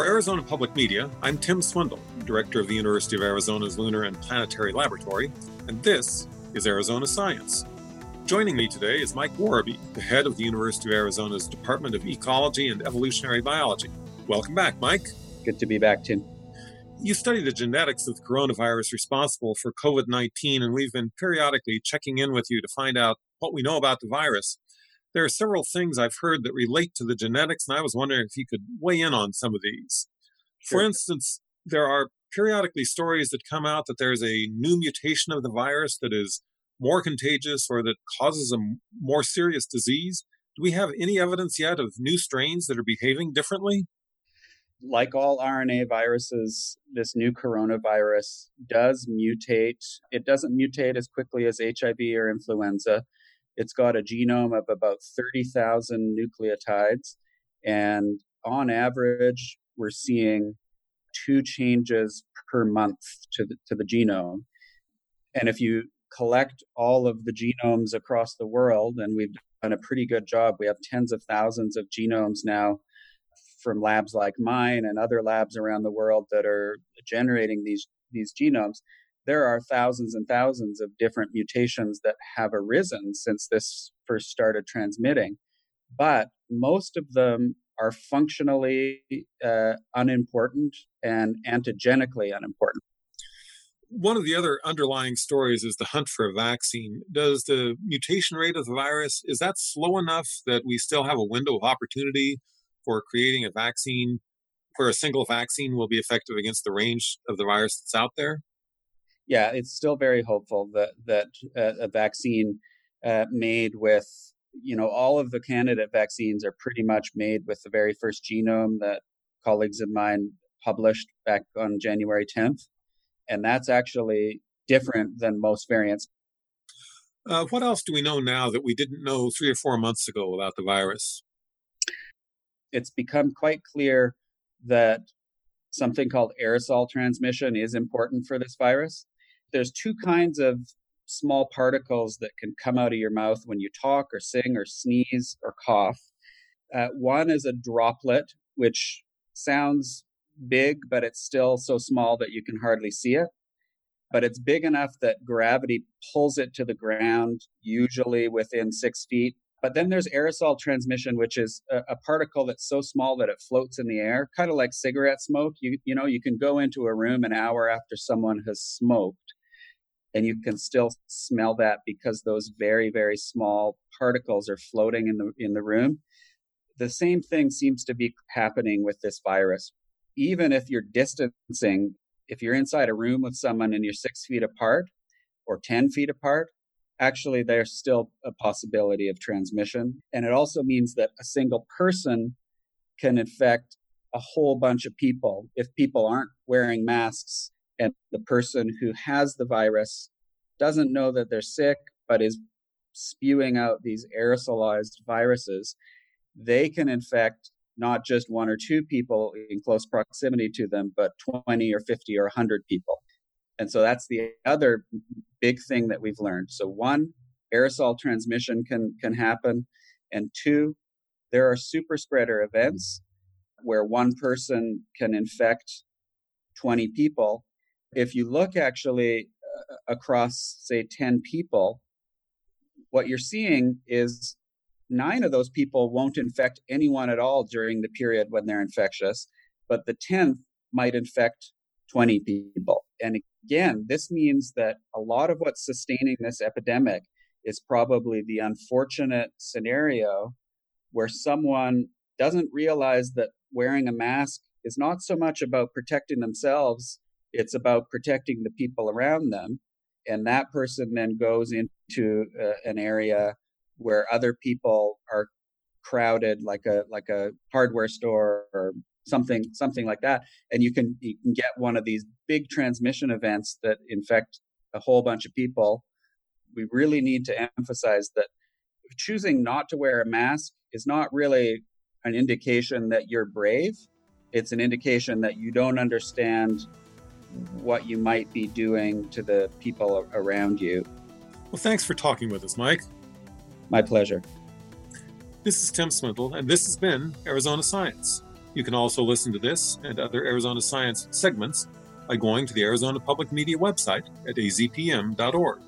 For Arizona Public Media, I'm Tim Swindle, Director of the University of Arizona's Lunar and Planetary Laboratory, and this is Arizona Science. Joining me today is Mike Worobey, the head of the University of Arizona's Department of Ecology and Evolutionary Biology. Welcome back, Mike. Good to be back, Tim. You study the genetics of the coronavirus responsible for COVID 19, and we've been periodically checking in with you to find out what we know about the virus. There are several things I've heard that relate to the genetics, and I was wondering if you could weigh in on some of these. Sure. For instance, there are periodically stories that come out that there's a new mutation of the virus that is more contagious or that causes a more serious disease. Do we have any evidence yet of new strains that are behaving differently? Like all RNA viruses, this new coronavirus does mutate. It doesn't mutate as quickly as HIV or influenza. It's got a genome of about 30,000 nucleotides. And on average, we're seeing two changes per month to the, to the genome. And if you collect all of the genomes across the world, and we've done a pretty good job, we have tens of thousands of genomes now from labs like mine and other labs around the world that are generating these, these genomes there are thousands and thousands of different mutations that have arisen since this first started transmitting. But most of them are functionally uh, unimportant and antigenically unimportant. One of the other underlying stories is the hunt for a vaccine. Does the mutation rate of the virus is that slow enough that we still have a window of opportunity for creating a vaccine where a single vaccine will be effective against the range of the virus that's out there? Yeah, it's still very hopeful that that uh, a vaccine uh, made with you know all of the candidate vaccines are pretty much made with the very first genome that colleagues of mine published back on January 10th, and that's actually different than most variants. Uh, what else do we know now that we didn't know three or four months ago about the virus? It's become quite clear that something called aerosol transmission is important for this virus there's two kinds of small particles that can come out of your mouth when you talk or sing or sneeze or cough. Uh, one is a droplet, which sounds big, but it's still so small that you can hardly see it. But it's big enough that gravity pulls it to the ground, usually within six feet. But then there's aerosol transmission, which is a, a particle that's so small that it floats in the air, kind of like cigarette smoke. You, you know, you can go into a room an hour after someone has smoked and you can still smell that because those very very small particles are floating in the in the room. The same thing seems to be happening with this virus. Even if you're distancing if you're inside a room with someone and you're six feet apart or 10 feet apart actually there's still a possibility of transmission. And it also means that a single person can infect a whole bunch of people if people aren't wearing masks and the person who has the virus doesn't know that they're sick, but is spewing out these aerosolized viruses, they can infect not just one or two people in close proximity to them, but 20 or 50 or 100 people. And so that's the other big thing that we've learned. So, one, aerosol transmission can, can happen. And two, there are super spreader events where one person can infect 20 people if you look actually uh, across, say, 10 people, what you're seeing is nine of those people won't infect anyone at all during the period when they're infectious, but the 10th might infect 20 people. And again, this means that a lot of what's sustaining this epidemic is probably the unfortunate scenario where someone doesn't realize that wearing a mask is not so much about protecting themselves it's about protecting the people around them. And that person then goes into uh, an area where other people are crowded, like a like a hardware store or something something like that. And you can you can get one of these big transmission events that infect a whole bunch of people. We really need to emphasize that choosing not to wear a mask is not really an indication that you're brave. It's an indication that you don't understand what you might be doing to the people around you. Well, thanks for talking with us, Mike. My pleasure. This is Tim Swindle, and this has been Arizona Science. You can also listen to this and other Arizona Science segments by going to the Arizona Public Media website at azpm.org.